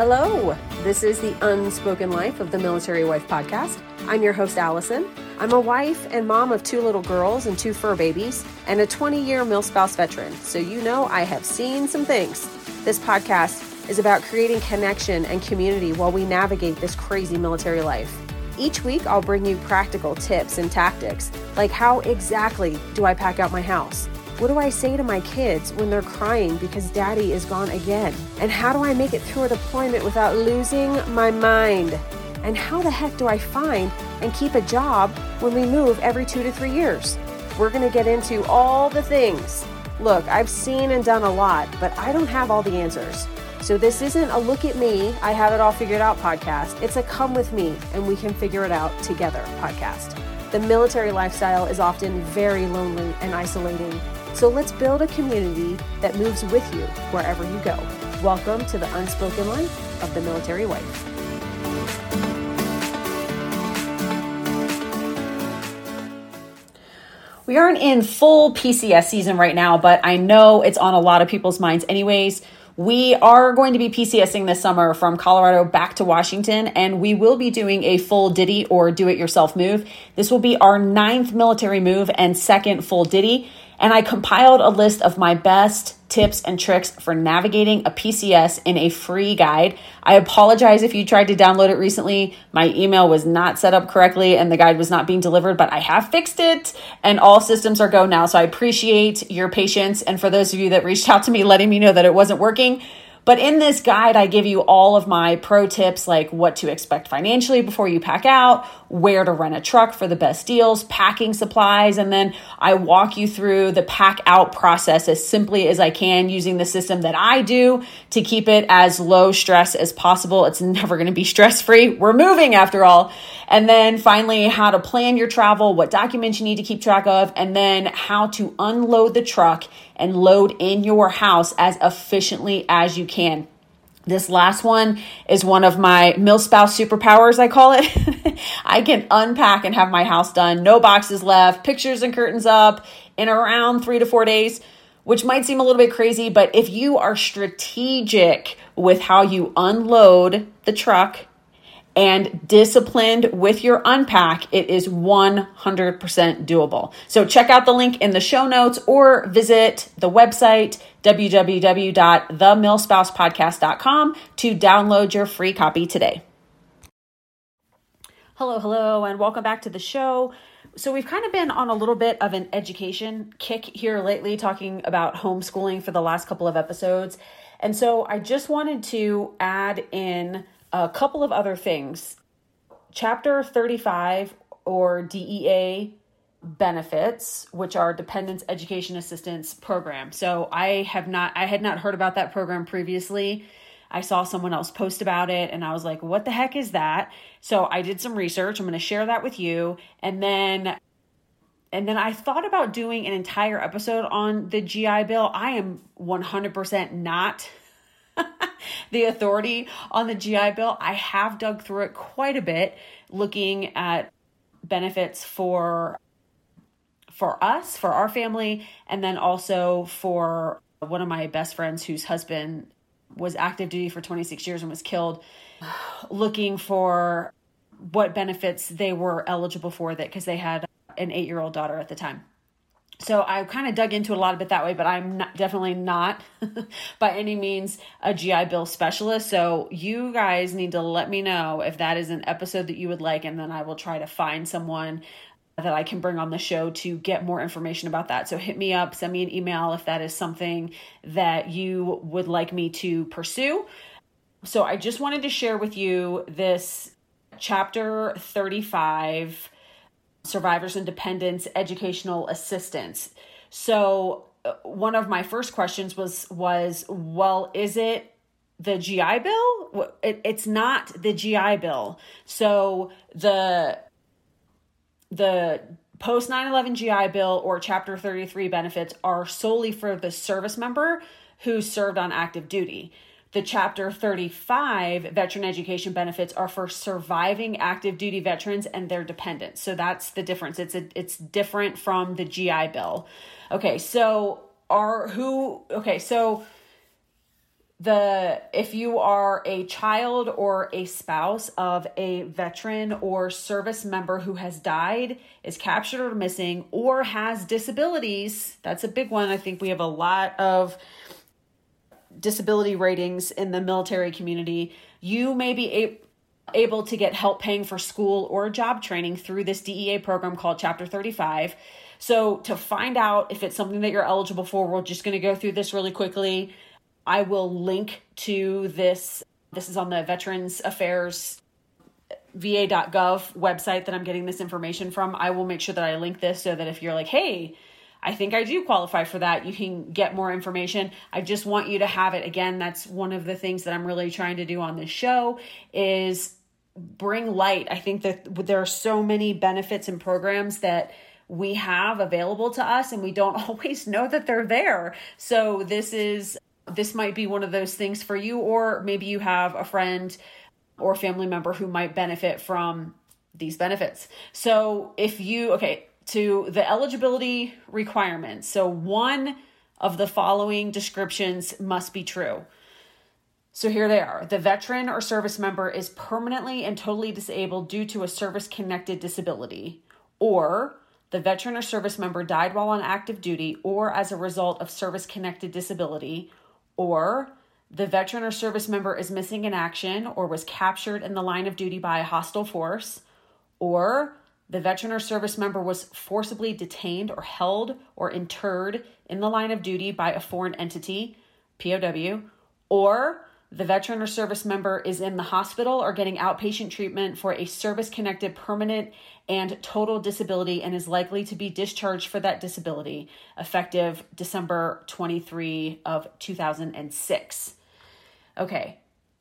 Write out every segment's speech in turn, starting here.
Hello, this is the Unspoken Life of the Military Wife podcast. I'm your host, Alison. I'm a wife and mom of two little girls and two fur babies, and a 20 year MilSpouse veteran, so you know I have seen some things. This podcast is about creating connection and community while we navigate this crazy military life. Each week, I'll bring you practical tips and tactics, like how exactly do I pack out my house? What do I say to my kids when they're crying because daddy is gone again? And how do I make it through a deployment without losing my mind? And how the heck do I find and keep a job when we move every two to three years? We're going to get into all the things. Look, I've seen and done a lot, but I don't have all the answers. So this isn't a look at me, I have it all figured out podcast. It's a come with me and we can figure it out together podcast. The military lifestyle is often very lonely and isolating so let's build a community that moves with you wherever you go. Welcome to the unspoken life of the military wife. We aren't in full PCS season right now, but I know it's on a lot of people's minds, anyways. We are going to be PCSing this summer from Colorado back to Washington, and we will be doing a full DITY or do it yourself move. This will be our ninth military move and second full DITY and I compiled a list of my best tips and tricks for navigating a PCS in a free guide. I apologize if you tried to download it recently. My email was not set up correctly and the guide was not being delivered, but I have fixed it and all systems are go now. So I appreciate your patience. And for those of you that reached out to me letting me know that it wasn't working, but in this guide, I give you all of my pro tips like what to expect financially before you pack out, where to rent a truck for the best deals, packing supplies, and then I walk you through the pack out process as simply as I can using the system that I do to keep it as low stress as possible. It's never going to be stress free. We're moving after all. And then finally, how to plan your travel, what documents you need to keep track of, and then how to unload the truck and load in your house as efficiently as you can. This last one is one of my MilSpouse superpowers, I call it. I can unpack and have my house done, no boxes left, pictures and curtains up in around three to four days, which might seem a little bit crazy, but if you are strategic with how you unload the truck and disciplined with your unpack, it is 100% doable. So check out the link in the show notes or visit the website www.themilspousepodcast.com to download your free copy today. Hello, hello, and welcome back to the show. So, we've kind of been on a little bit of an education kick here lately, talking about homeschooling for the last couple of episodes. And so, I just wanted to add in a couple of other things. Chapter 35 or DEA benefits, which are Dependents Education Assistance Program. So I have not I had not heard about that program previously. I saw someone else post about it and I was like, what the heck is that? So I did some research. I'm going to share that with you. And then and then I thought about doing an entire episode on the GI Bill. I am 100% not the authority on the GI Bill. I have dug through it quite a bit looking at benefits for for us, for our family, and then also for one of my best friends whose husband was active duty for 26 years and was killed looking for what benefits they were eligible for that because they had an 8-year-old daughter at the time so I kind of dug into a lot of it that way, but I'm not, definitely not by any means a GI Bill specialist. So you guys need to let me know if that is an episode that you would like, and then I will try to find someone that I can bring on the show to get more information about that. So hit me up, send me an email if that is something that you would like me to pursue. So I just wanted to share with you this chapter 35 survivors and dependents educational assistance. So uh, one of my first questions was was well is it the GI bill? It, it's not the GI bill. So the the post 9/11 GI bill or chapter 33 benefits are solely for the service member who served on active duty. The Chapter 35 veteran education benefits are for surviving active duty veterans and their dependents. So that's the difference. It's a, it's different from the GI Bill. Okay, so are who okay, so the if you are a child or a spouse of a veteran or service member who has died is captured or missing or has disabilities that's a big one i think we have a lot of disability ratings in the military community you may be a- able to get help paying for school or job training through this dea program called chapter 35 so to find out if it's something that you're eligible for we're just going to go through this really quickly I will link to this. This is on the Veterans Affairs uh, va.gov website that I'm getting this information from. I will make sure that I link this so that if you're like, hey, I think I do qualify for that, you can get more information. I just want you to have it. Again, that's one of the things that I'm really trying to do on this show is bring light. I think that there are so many benefits and programs that we have available to us and we don't always know that they're there. So this is this might be one of those things for you, or maybe you have a friend or family member who might benefit from these benefits. So if you, okay, to the eligibility requirements. So one of the following descriptions must be true. So here they are. The veteran or service member is permanently and totally disabled due to a service connected disability, or the veteran or service member died while on active duty or as a result of service connected disability, or the veteran or service member is missing in action or was captured in the line of duty by a hostile force, or the veteran or service member was forcibly detained or held or interred in the line of duty by a foreign entity, POW, or the veteran or service member is in the hospital or getting outpatient treatment for a service connected permanent and total disability and is likely to be discharged for that disability effective December 23 of 2006. Okay.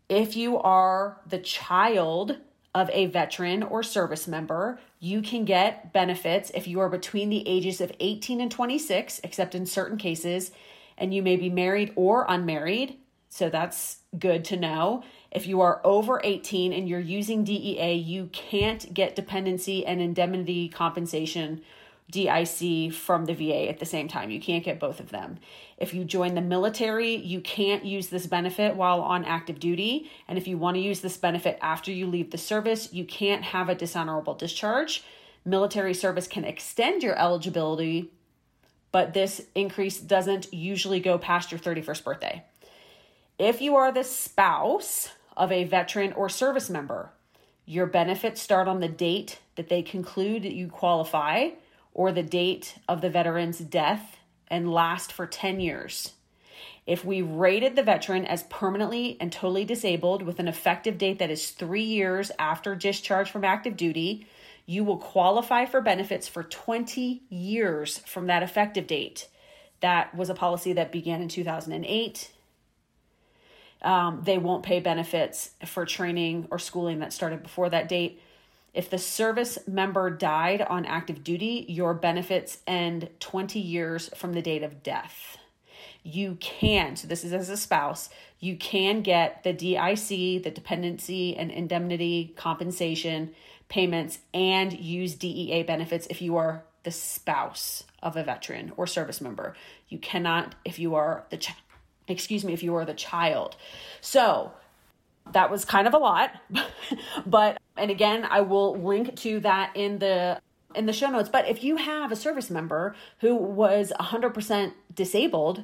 If you are the child of a veteran or service member, you can get benefits if you are between the ages of 18 and 26, except in certain cases, and you may be married or unmarried so that's good to know. If you are over 18 and you're using DEA, you can't get dependency and indemnity compensation DIC from the VA at the same time. You can't get both of them. If you join the military, you can't use this benefit while on active duty. And if you want to use this benefit after you leave the service, you can't have a dishonorable discharge. Military service can extend your eligibility, but this increase doesn't usually go past your 31st birthday. If you are the spouse of a veteran or service member, your benefits start on the date that they conclude that you qualify or the date of the veteran's death and last for 10 years. If we rated the veteran as permanently and totally disabled with an effective date that is three years after discharge from active duty, you will qualify for benefits for 20 years from that effective date. That was a policy that began in 2008 um, they won't pay benefits for training or schooling that started before that date. If the service member died on active duty, your benefits end 20 years from the date of death. You can, so this is as a spouse, you can get the DIC, the dependency and indemnity compensation payments, and use DEA benefits if you are the spouse of a veteran or service member. You cannot if you are the child excuse me, if you are the child. So that was kind of a lot, but, and again, I will link to that in the in the show notes. But if you have a service member who was 100% disabled,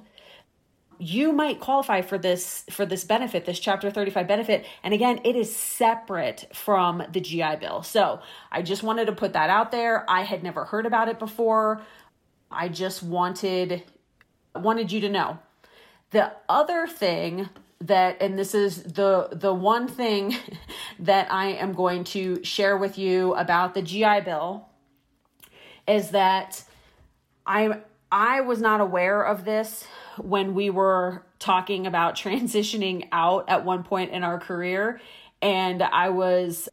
you might qualify for this for this benefit this chapter 35 benefit. And again it is separate from the GI bill. So i just wanted to put that out there. I had never heard about it before. I just wanted wanted you to know. The other thing that and this is the the one thing that I am going to share with you about the GI Bill is that I I was not aware of this when we were talking about transitioning out at one point in our career and I was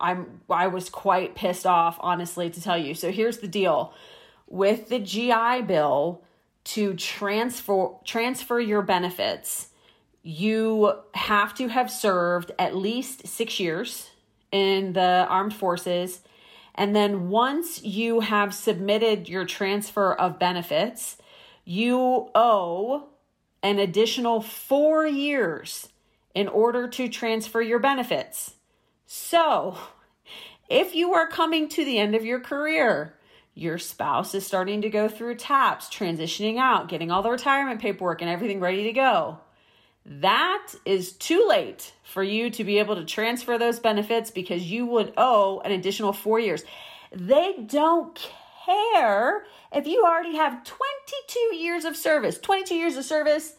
I'm I was quite pissed off honestly to tell you. So here's the deal. With the GI Bill, to transfer transfer your benefits, you have to have served at least 6 years in the armed forces and then once you have submitted your transfer of benefits, you owe an additional four years in order to transfer your benefits. So, if you are coming to the end of your career, your spouse is starting to go through TAPS, transitioning out, getting all the retirement paperwork and everything ready to go. That is too late for you to be able to transfer those benefits because you would owe an additional four years. They don't care if you already have 22 years of service. 22 years of service,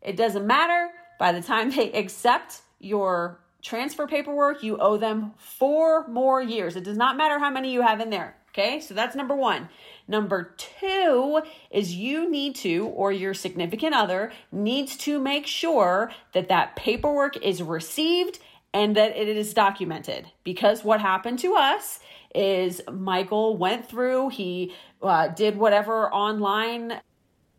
it doesn't matter. By the time they accept your transfer paperwork, you owe them four more years. It does not matter how many you have in there. Okay, so that's number one. Number two is you need to, or your significant other needs to make sure that that paperwork is received and that it is documented. Because what happened to us is Michael went through, he uh, did whatever online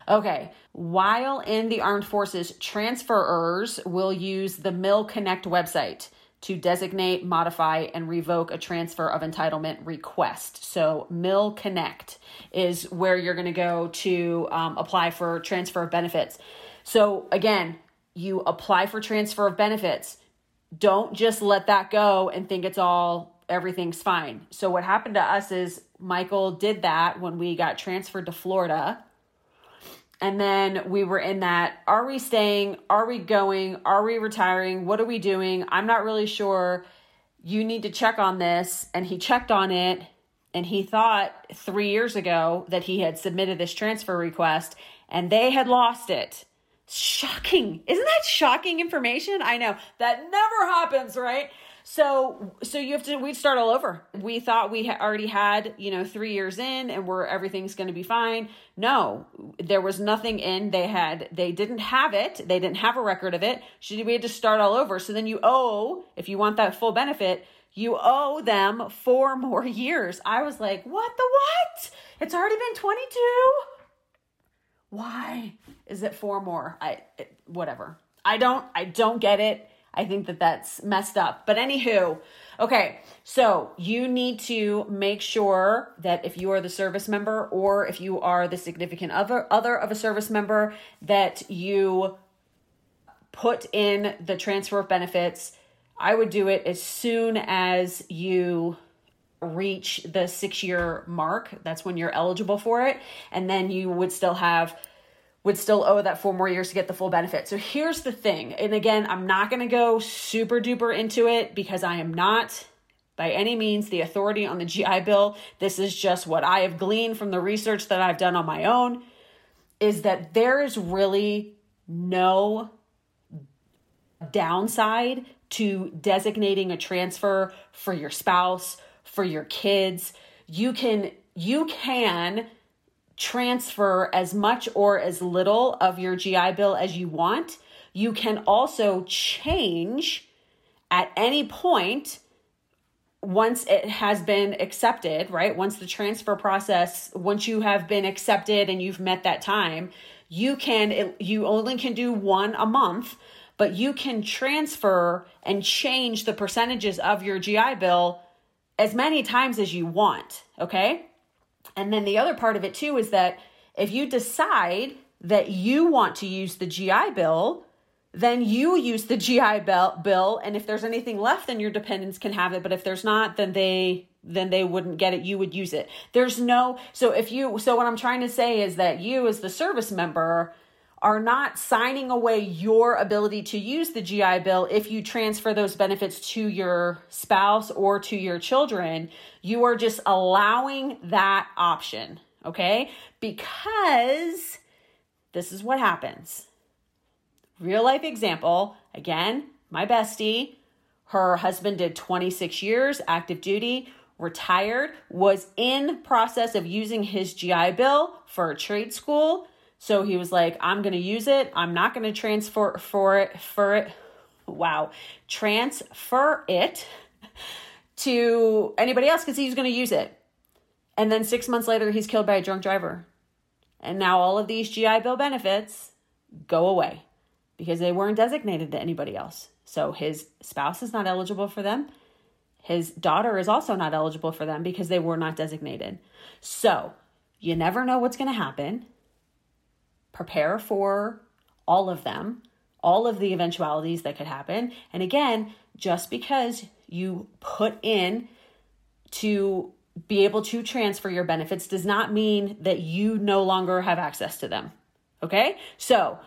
Okay, while in the armed forces, transferers will use the milConnect website to designate, modify, and revoke a transfer of entitlement request. So, milConnect is where you're going to go to um, apply for transfer of benefits. So, again, you apply for transfer of benefits. Don't just let that go and think it's all, everything's fine. So, what happened to us is Michael did that when we got transferred to Florida and then we were in that are we staying? Are we going? Are we retiring? What are we doing? I'm not really sure. You need to check on this. And he checked on it and he thought three years ago that he had submitted this transfer request and they had lost it. Shocking. Isn't that shocking information? I know that never happens, right? So so you have to we'd start all over. We thought we had already had, you know, 3 years in and we're everything's going to be fine. No, there was nothing in. They had they didn't have it. They didn't have a record of it. So we had to start all over. So then you owe if you want that full benefit, you owe them 4 more years. I was like, "What the what? It's already been 22?" Why is it 4 more? I it, whatever. I don't I don't get it. I think that that's messed up. But anywho, okay, so you need to make sure that if you are the service member or if you are the significant other other of a service member that you put in the transfer of benefits. I would do it as soon as you reach the 6 year mark. That's when you're eligible for it and then you would still have would still owe that four more years to get the full benefit. So here's the thing. And again, I'm not going to go super duper into it because I am not by any means the authority on the GI Bill. This is just what I have gleaned from the research that I've done on my own is that there is really no downside to designating a transfer for your spouse, for your kids. You can you can transfer as much or as little of your GI Bill as you want. You can also change at any point once it has been accepted, right? Once the transfer process, once you have been accepted and you've met that time, you can you only can do one a month, but you can transfer and change the percentages of your GI Bill as many times as you want, okay? And then the other part of it too is that if you decide that you want to use the GI Bill, then you use the GI bill and if there's anything left then your dependents can have it. But if there's not then they then they wouldn't get it. You would use it. There's no so if you so what i'm trying to say is that you as the service member are not signing away your ability to use the GI Bill if you transfer those benefits to your spouse or to your children. You are just allowing that option, okay? Because this is what happens. Real life example again, my bestie, her husband did 26 years active duty, retired, was in process of using his GI Bill for a trade school so he was like, I'm going to use it. I'm not going to transfer for it, for it. Wow. Transfer it to anybody else because he's going to use it. And then six months later, he's killed by a drunk driver. And now all of these GI Bill benefits go away because they weren't designated to anybody else. So his spouse is not eligible for them. His daughter is also not eligible for them because they were not designated. So you never know what's going to happen prepare for all of them, all of the eventualities that could happen. And again, just because you put in to be able to transfer your benefits does not mean that you no longer have access to them. Okay? So,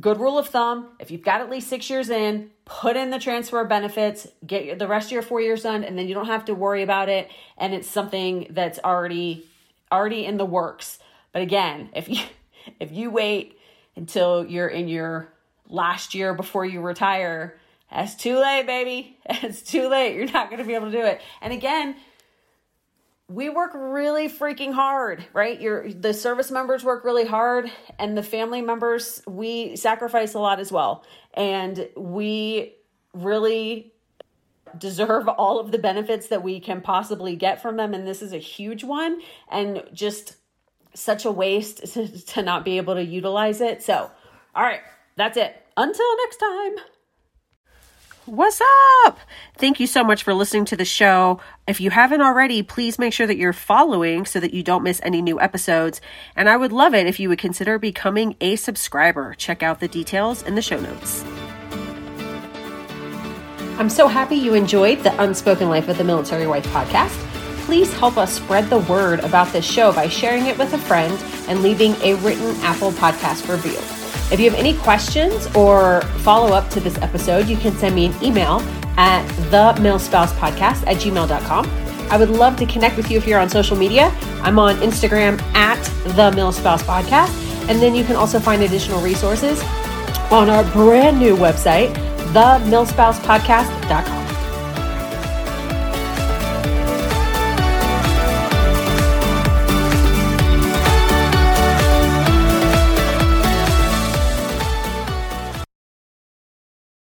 good rule of thumb if you've got at least six years in, put in the transfer benefits, get the rest of your four years done, and then you don't have to worry about it. And it's something that's already already in the works. But again, if you if you wait until you're in your last year before you retire, that's too late, baby. It's too late. You're not going to be able to do it. And again, we work really freaking hard, right? Your the service members work really hard and the family members we sacrifice a lot as well. And we really deserve all of the benefits that we can possibly get from them and this is a huge one and just such a waste to not be able to utilize it. So, all right, that's it. Until next time. What's up? Thank you so much for listening to the show. If you haven't already, please make sure that you're following so that you don't miss any new episodes. And I would love it if you would consider becoming a subscriber. Check out the details in the show notes. I'm so happy you enjoyed the Unspoken Life of the Military Wife podcast. Please help us spread the word about this show by sharing it with a friend and leaving a written Apple Podcast review. If you have any questions or follow up to this episode, you can send me an email at the podcast at gmail.com. I would love to connect with you if you're on social media. I'm on Instagram at the Milspouse Podcast. And then you can also find additional resources on our brand new website, themilspousepodcast.com.